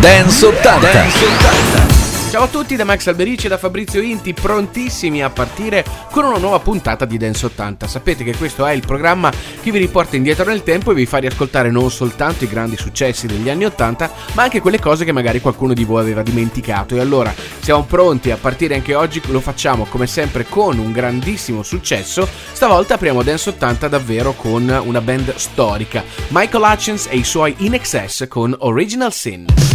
Dance 80. Dance 80. Ciao a tutti da Max Alberici e da Fabrizio Inti, prontissimi a partire con una nuova puntata di Dance 80. Sapete che questo è il programma che vi riporta indietro nel tempo e vi fa riascoltare non soltanto i grandi successi degli anni 80, ma anche quelle cose che magari qualcuno di voi aveva dimenticato. E allora siamo pronti a partire anche oggi, lo facciamo come sempre con un grandissimo successo. Stavolta apriamo Dance 80 davvero con una band storica, Michael Hutchins e i suoi In Excess con Original Sin.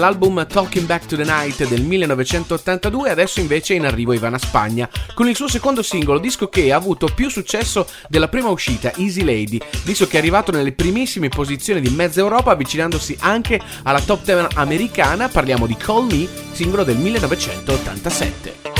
Winwood all'album Talking Back to the Night del 1982, adesso invece è in arrivo Ivana Spagna con il suo secondo singolo, disco che ha avuto più successo della prima uscita, Easy Lady, disco che è arrivato nelle primissime posizioni di mezza Europa avvicinandosi anche alla top 10 americana, parliamo di Call Me, singolo del 1987.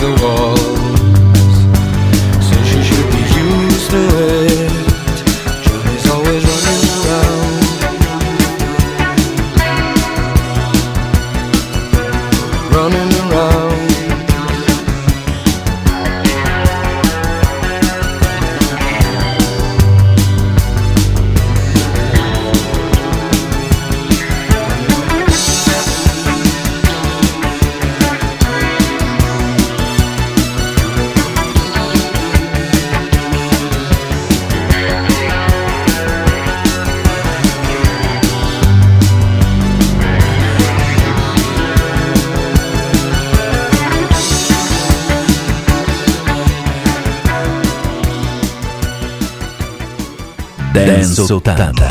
The walls, 80.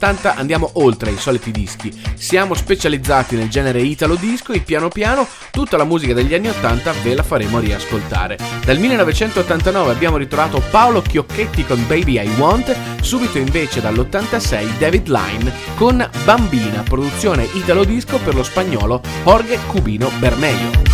80 andiamo oltre i soliti dischi. Siamo specializzati nel genere italo disco e piano piano tutta la musica degli anni 80 ve la faremo riascoltare. Dal 1989 abbiamo ritrovato Paolo Chiocchetti con Baby I Want, subito invece dall'86 David Line con Bambina, produzione italo disco per lo spagnolo Jorge Cubino Bermejo.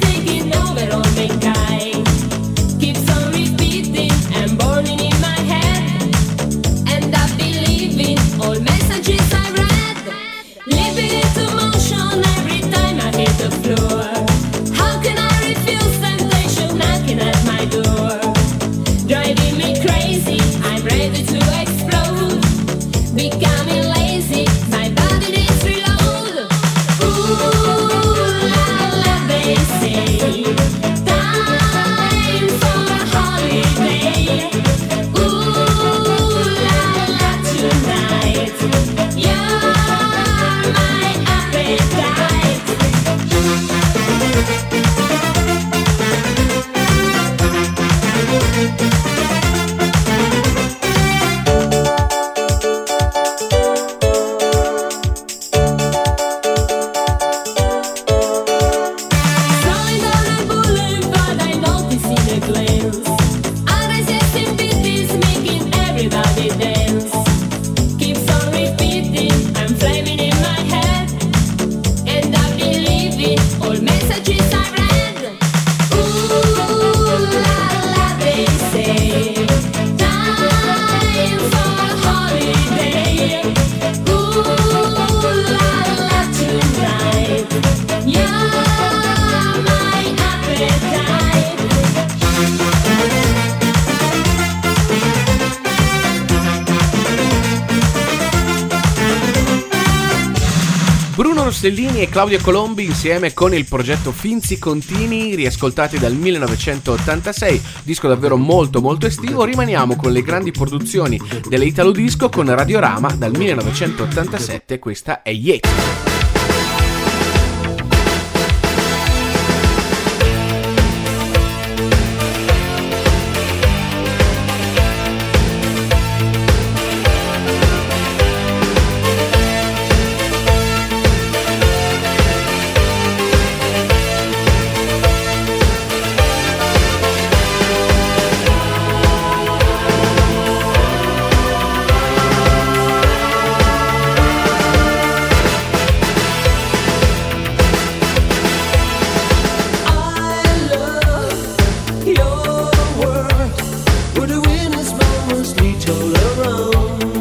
thinking Claudia Colombi insieme con il progetto Finzi Contini, riascoltati dal 1986, disco davvero molto molto estivo. Rimaniamo con le grandi produzioni delle Disco con Radiorama dal 1987, questa è Yeti. Dance 80. Trying to smile, but the air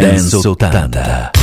Dance 80.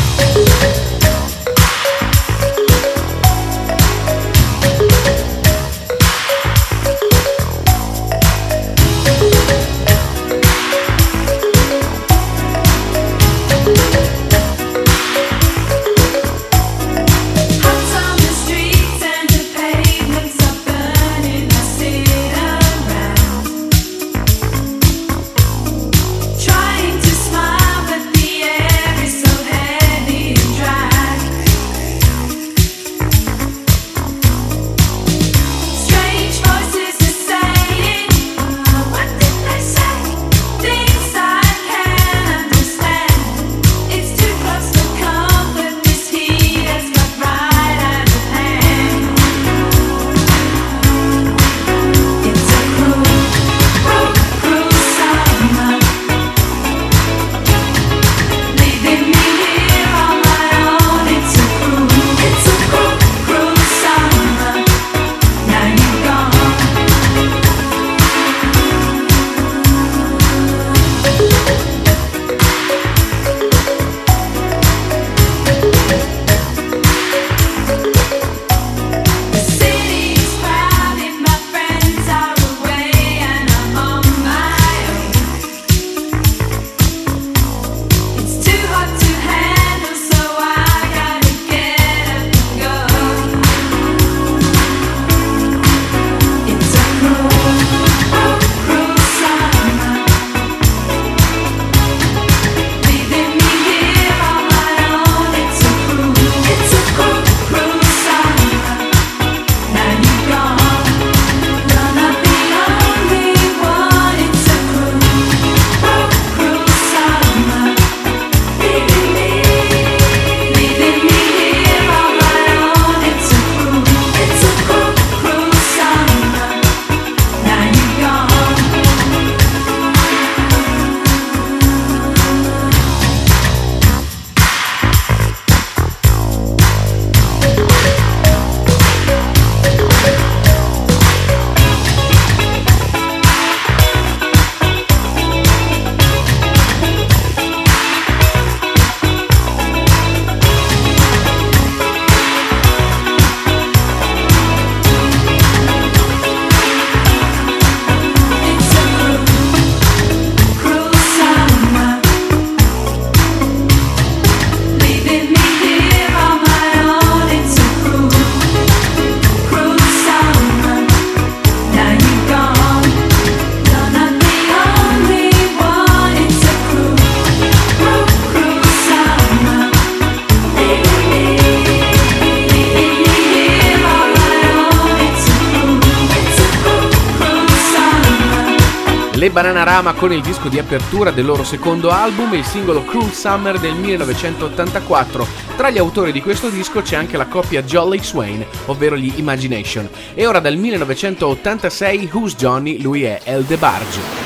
Bananarama con il disco di apertura del loro secondo album, il singolo Cruel Summer del 1984. Tra gli autori di questo disco c'è anche la coppia Jolly Swain, ovvero gli Imagination. E ora dal 1986 Who's Johnny? Lui è El DeBarge.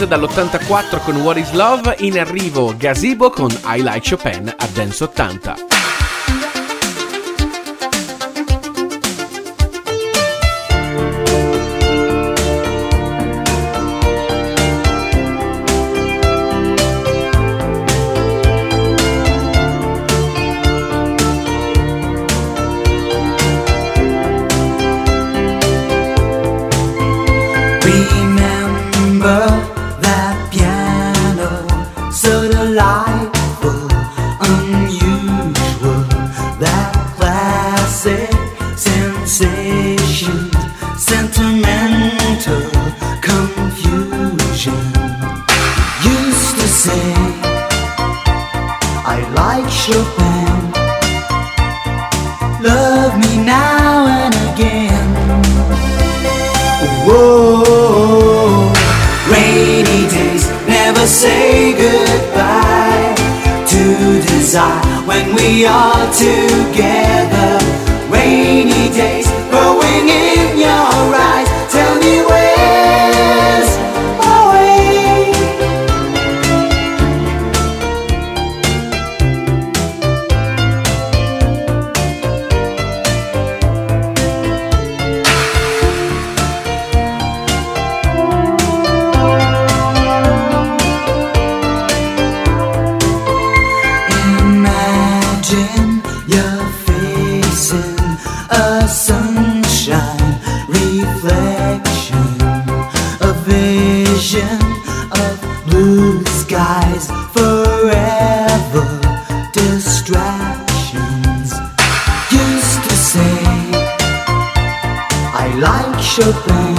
Stones dall'84 con What is Love, in arrivo Gazebo con I Like Chopin a Dance 80. eyes forever. Distractions used to say, I like Chopin.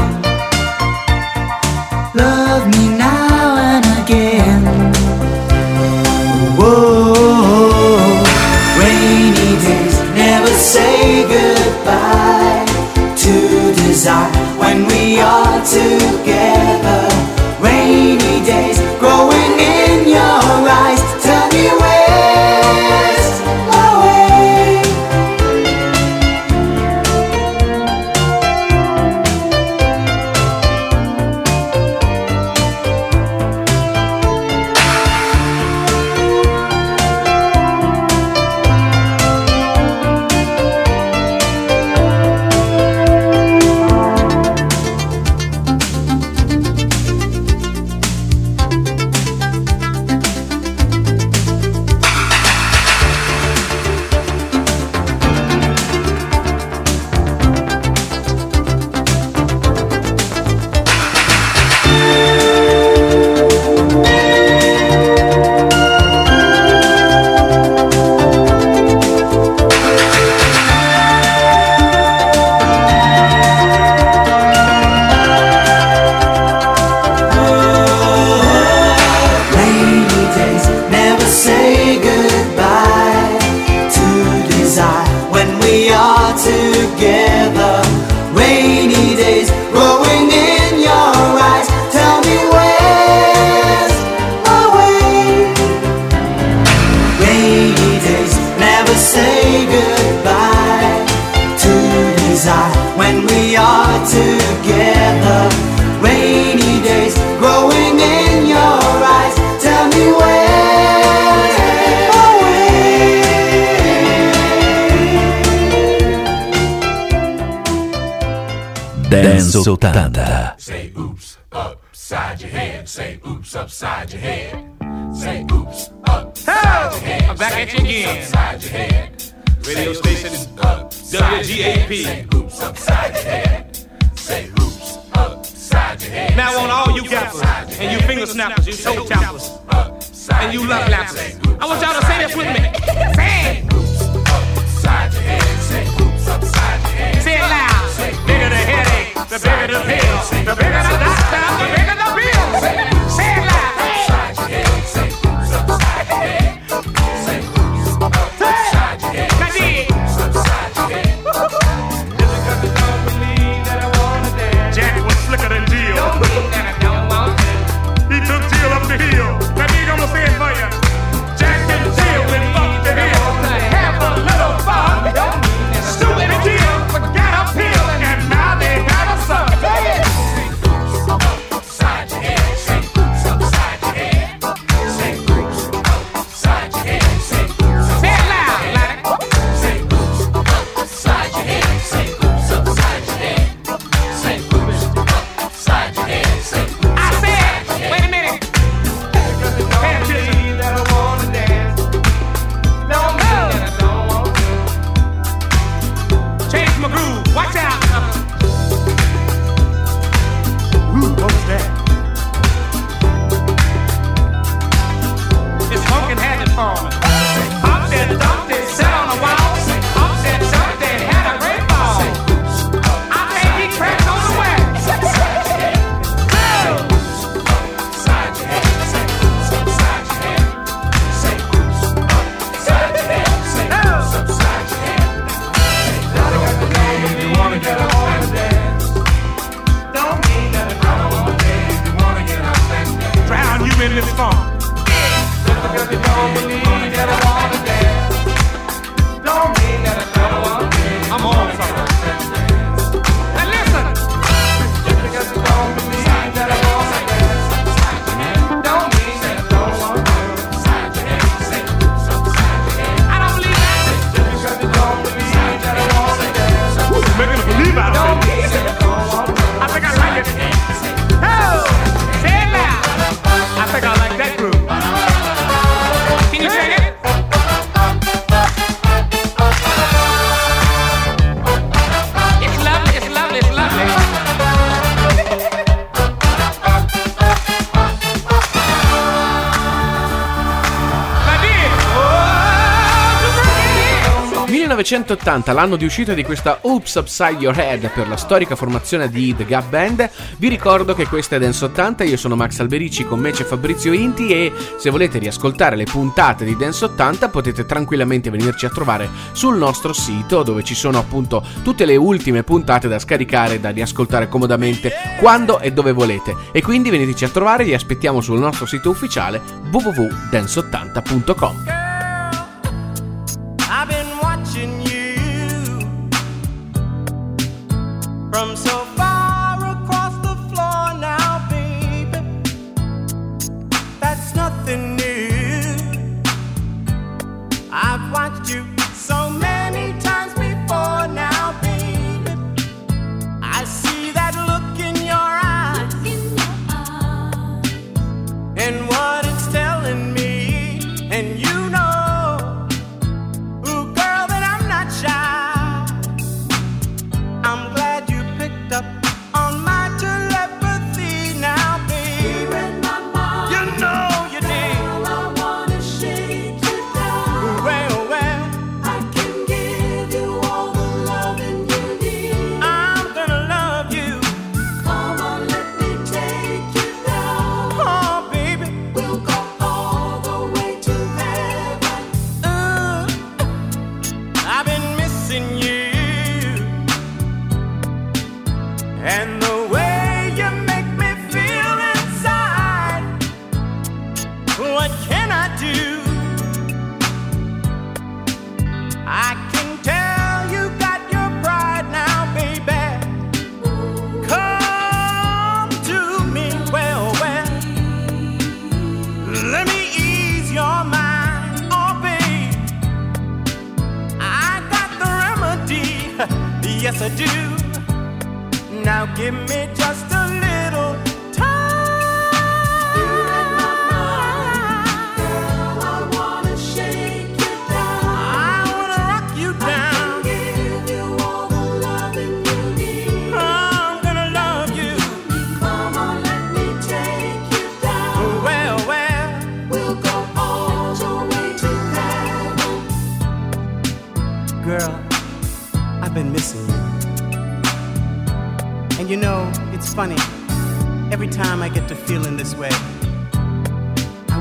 1980, l'anno di uscita di questa Oops Upside Your Head per la storica formazione di The Gap Band. Vi ricordo che questa è Dance 80, io sono Max Alberici, con me c'è Fabrizio Inti e se volete riascoltare le puntate di Dance 80 potete tranquillamente venirci a trovare sul nostro sito dove ci sono appunto tutte le ultime puntate da scaricare e da riascoltare comodamente quando e dove volete. E quindi veniteci a trovare, vi aspettiamo sul nostro sito ufficiale www.dance80.com.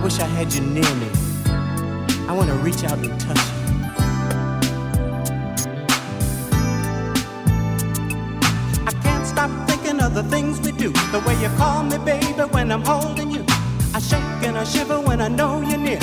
I wish I had you near me. I want to reach out and touch you. I can't stop thinking of the things we do. The way you call me, baby, when I'm holding you. I shake and I shiver when I know you're near.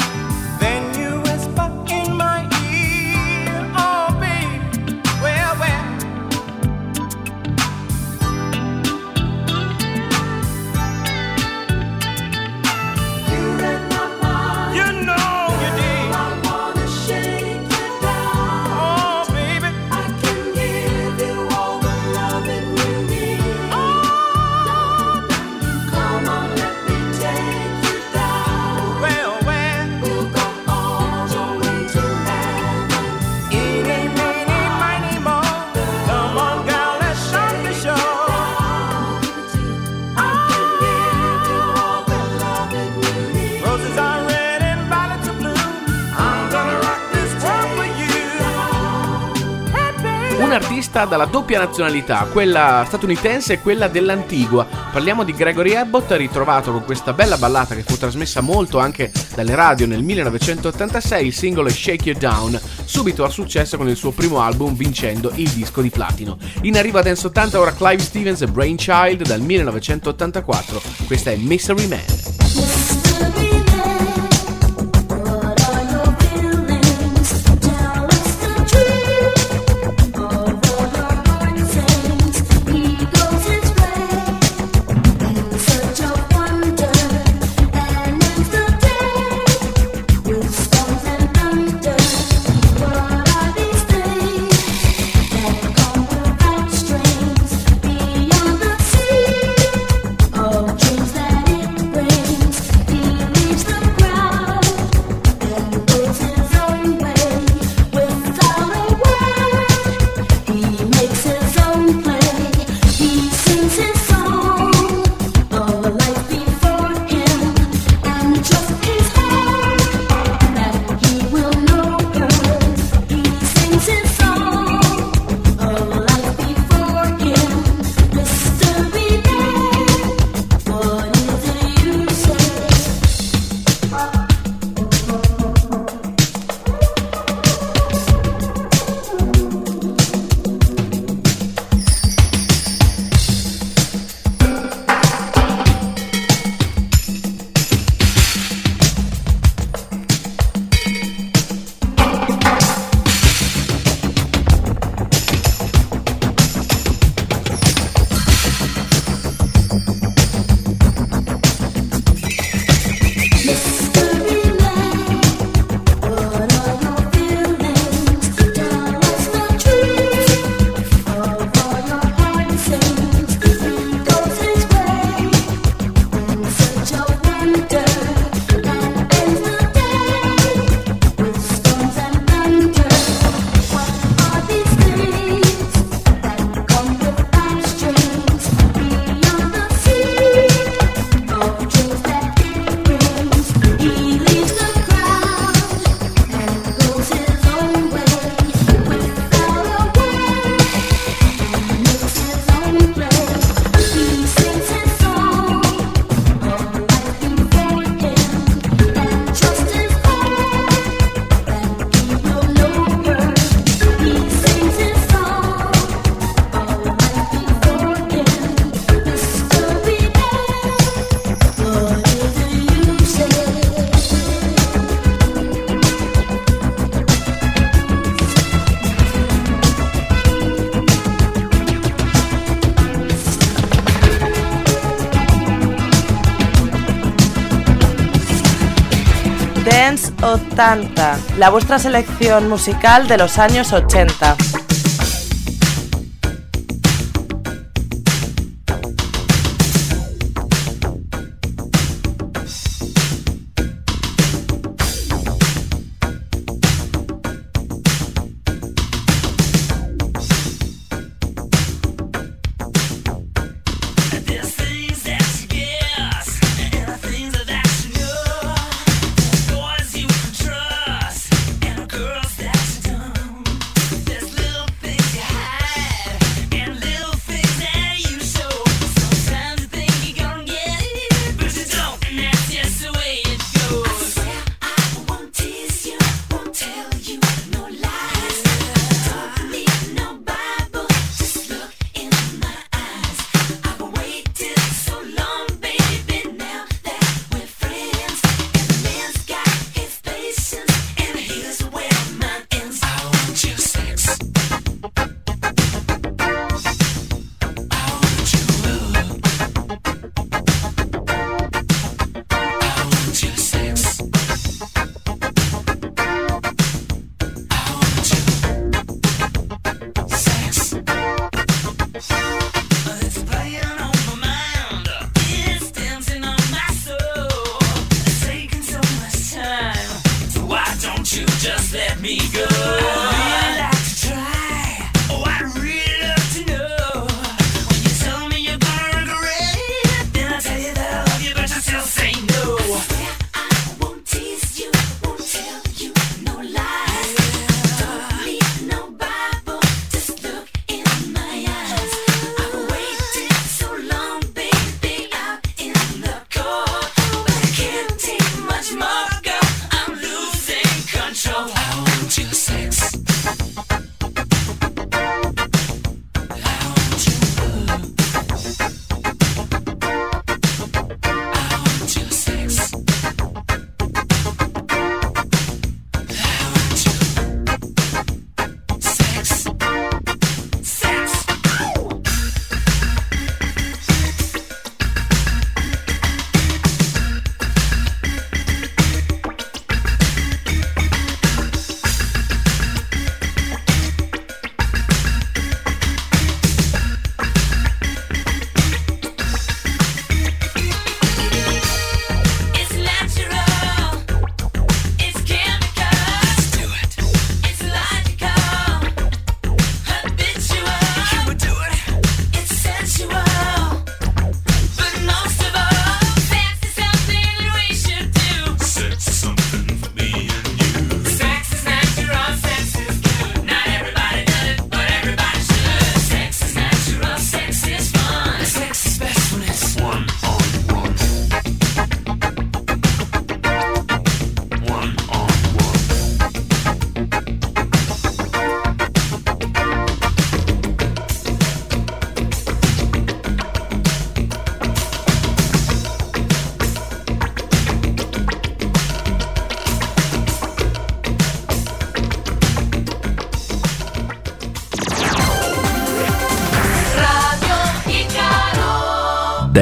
Artista dalla doppia nazionalità, quella statunitense e quella dell'Antigua. Parliamo di Gregory Abbott, ritrovato con questa bella ballata che fu trasmessa molto anche dalle radio nel 1986. Il singolo Shake You Down, subito a successo con il suo primo album vincendo il disco di platino. In arrivo a Dance 80 ora Clive Stevens e Brainchild dal 1984. Questa è Misery Man. 80, la vuestra selección musical de los años 80.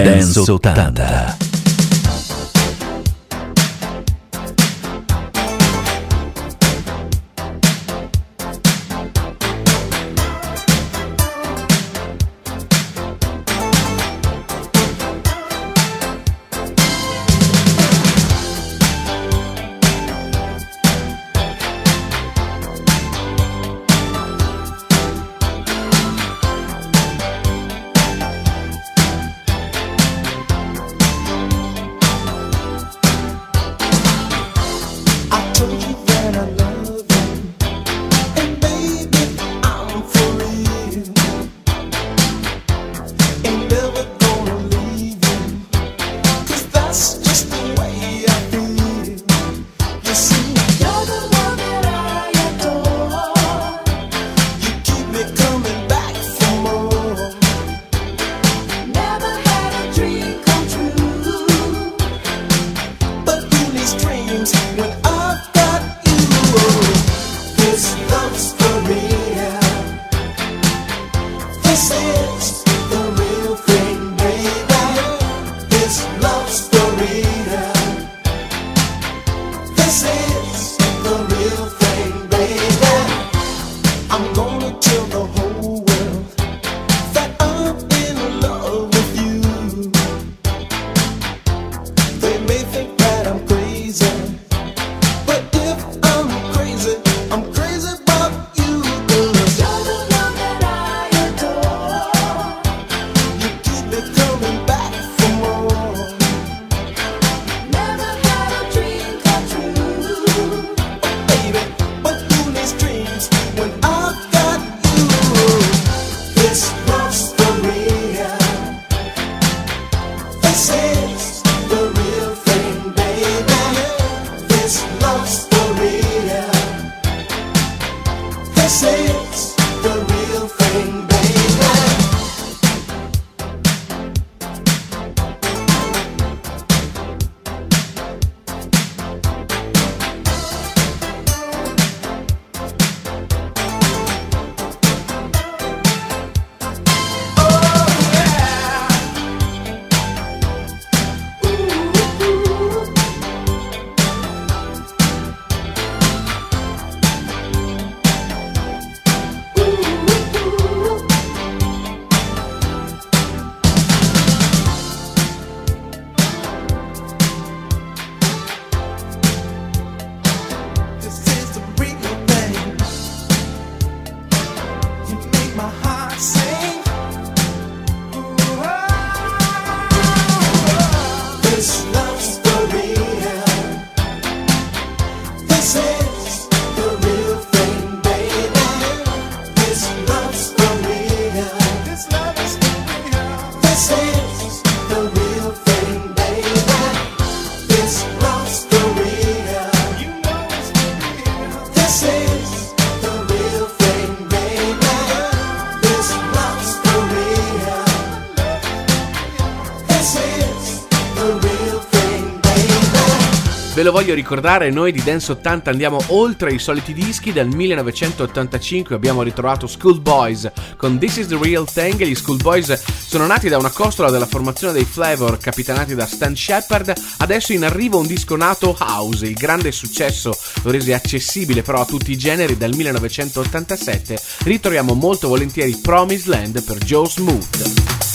Dance 80. lo voglio ricordare, noi di Dance 80 andiamo oltre i soliti dischi. Dal 1985 abbiamo ritrovato Schoolboys con This is the Real Thing. Gli Schoolboys sono nati da una costola della formazione dei Flavor, capitanati da Stan Shepard. Adesso in arrivo un disco nato House, il grande successo lo rese accessibile però a tutti i generi dal 1987. Ritroviamo molto volentieri Promised Land per Joe Smooth.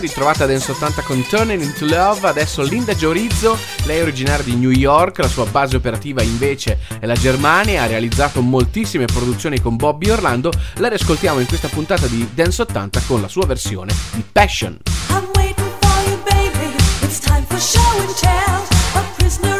ritrovata Dance 80 con Turning into Love, adesso Linda Giorizzo, lei è originaria di New York, la sua base operativa invece è la Germania, ha realizzato moltissime produzioni con Bobby Orlando, la riascoltiamo in questa puntata di Dance 80 con la sua versione di Passion. I'm waiting for you baby, it's time for show and tell, a prisoner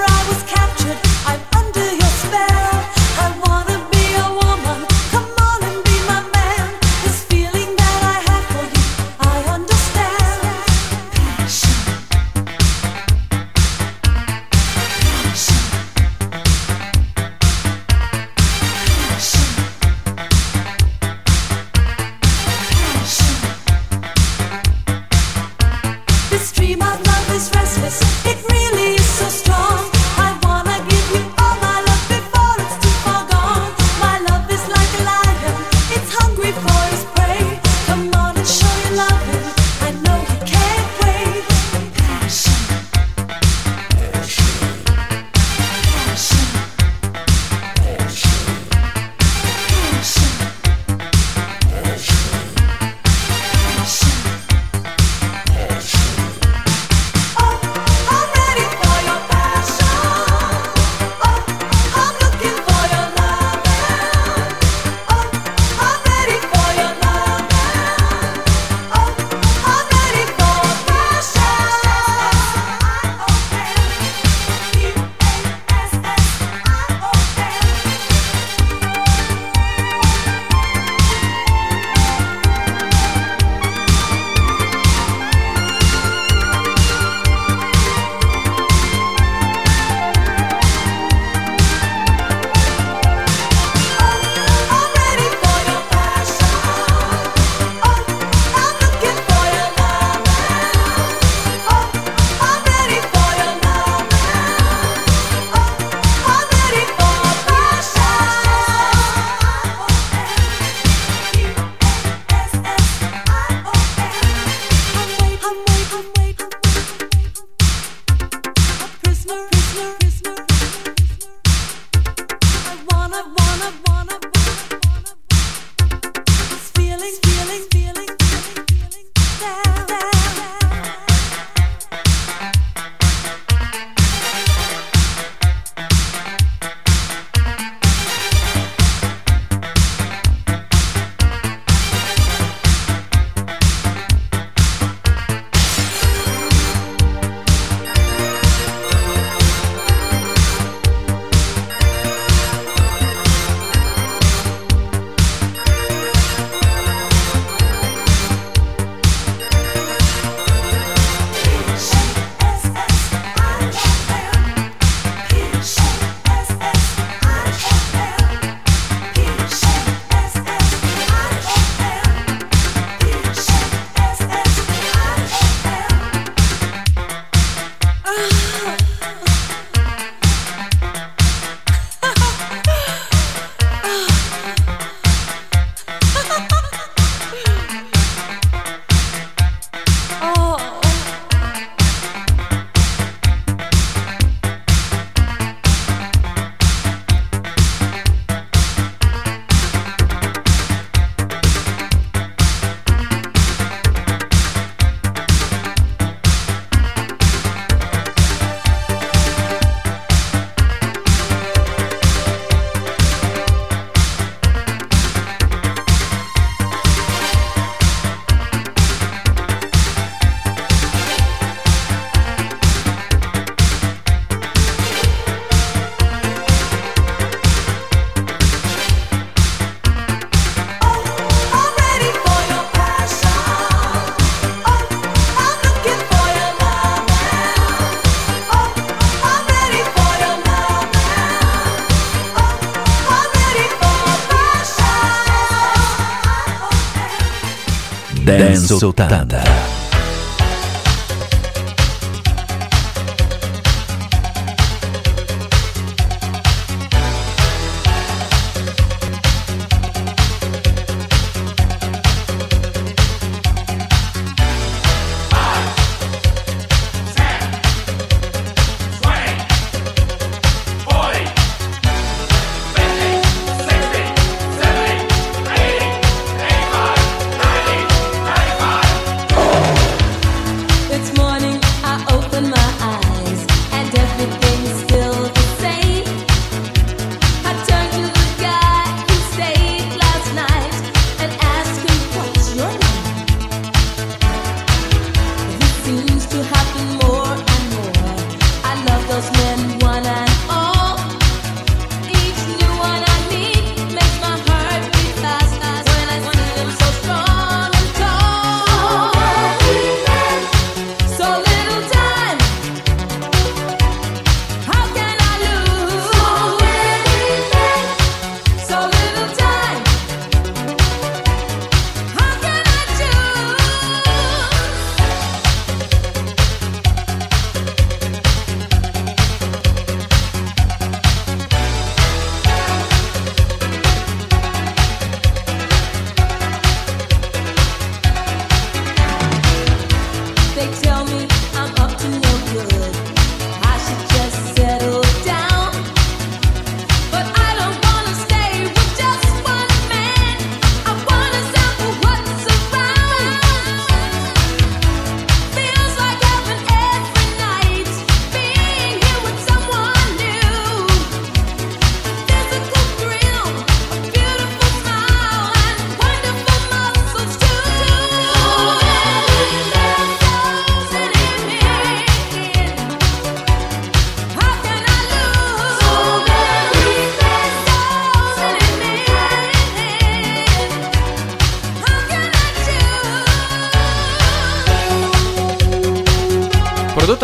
Enzo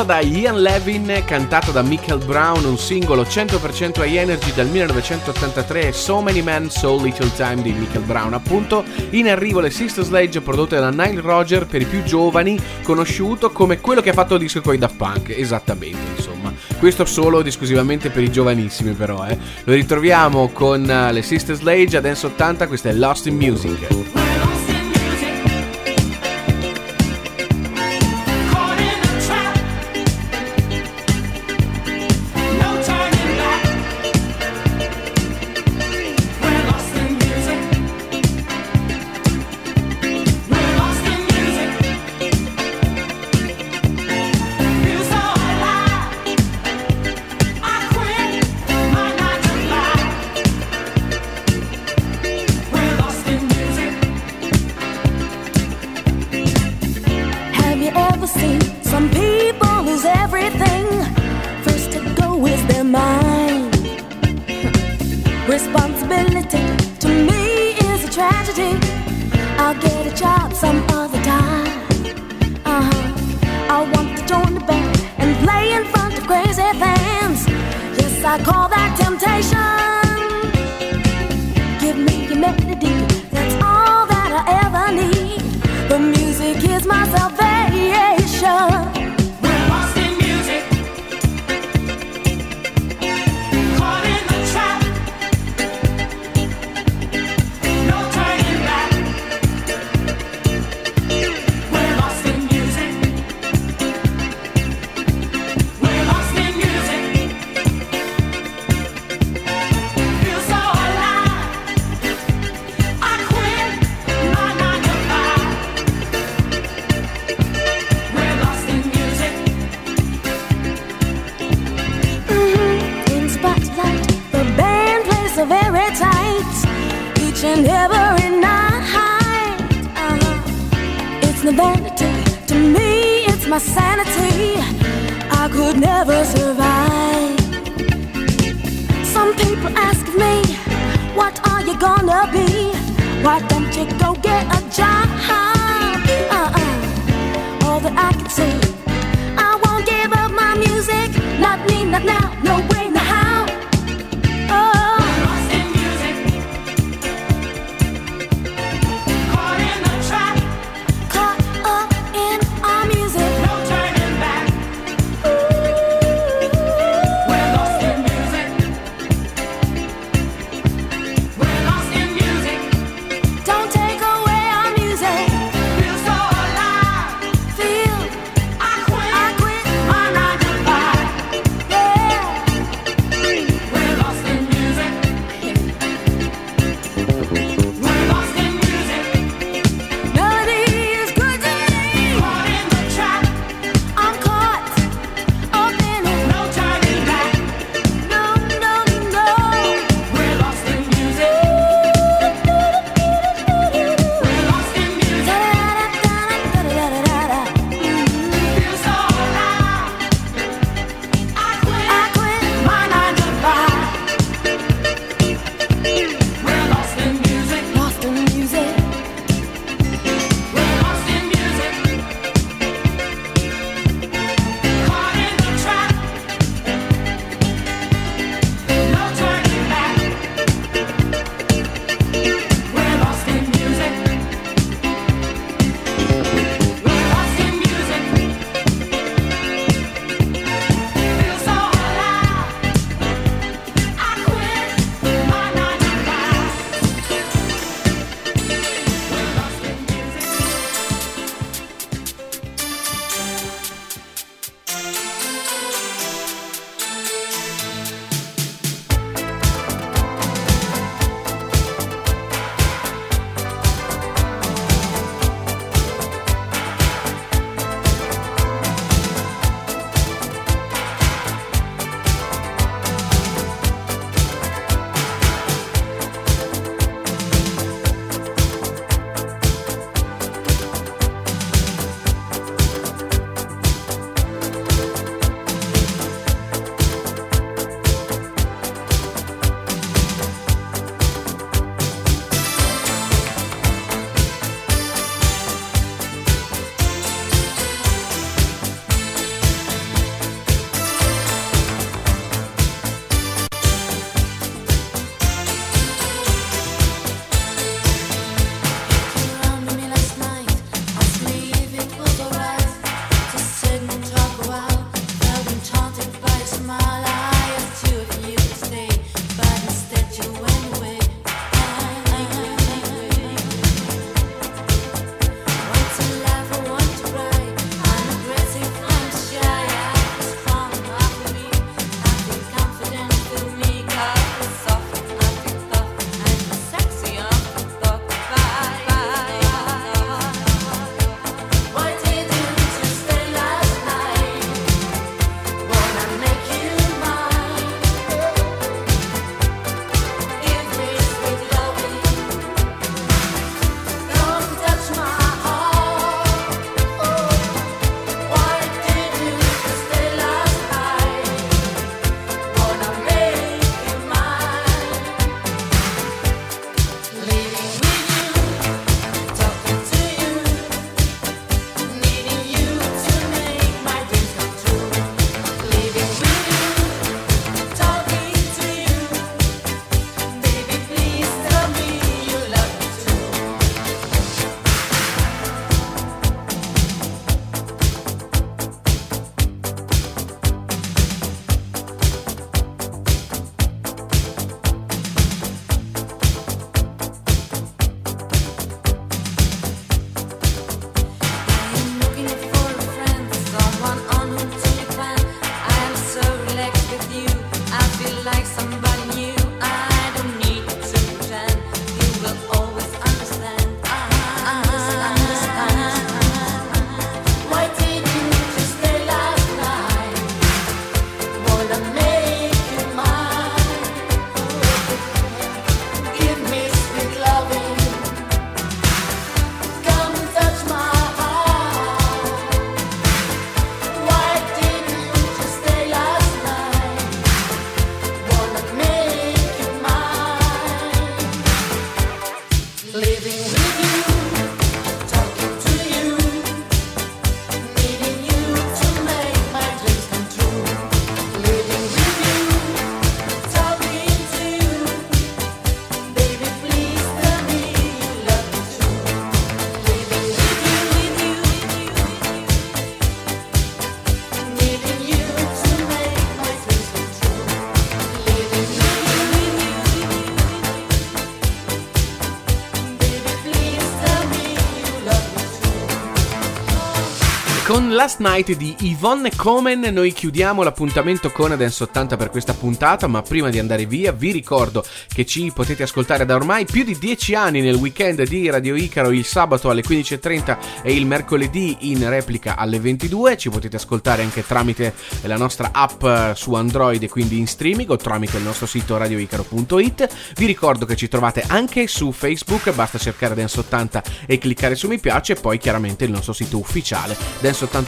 da Ian Levin, cantato da Michael Brown, un singolo 100% high energy dal 1983, So Many Men, So Little Time di Michael Brown. Appunto, in arrivo le Sister Sledge prodotte da Nile Roger per i più giovani, conosciuto come quello che ha fatto il disco con i Daft Punk, esattamente insomma. Questo solo ed esclusivamente per i giovanissimi però, eh. Lo ritroviamo con eh, le Sister Sledge a Dance 80, questa è Lost in Music. Last Night di Yvonne Comen noi chiudiamo l'appuntamento con Dance 80 per questa puntata, ma prima di andare via vi ricordo che ci potete ascoltare da ormai più di 10 anni nel weekend di Radio Icaro il sabato alle 15.30 e il mercoledì in replica alle 22, ci potete ascoltare anche tramite la nostra app eh, su Android e quindi in streaming o tramite il nostro sito radioicaro.it. Vi ricordo che ci trovate anche su Facebook, basta cercare Dance 80 e cliccare su mi piace e poi chiaramente il nostro sito ufficiale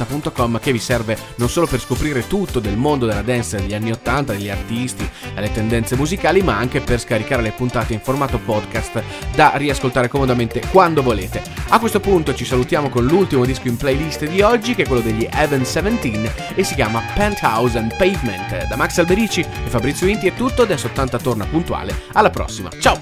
dance80.com che vi serve non solo per scoprire tutto del mondo della dance degli anni 80, degli artisti e le tendenze musicali, ma anche per scaricare le puntate in formato podcast da riascoltare comodamente quando volete. A questo punto ci salutiamo con l'ultimo disco in playlist di oggi che è quello degli Evan 17 e si chiama Penthouse and Pavement. Da Max Alberici e Fabrizio Inti è tutto, Dance 80 torna puntuale. Alla prossima, ciao!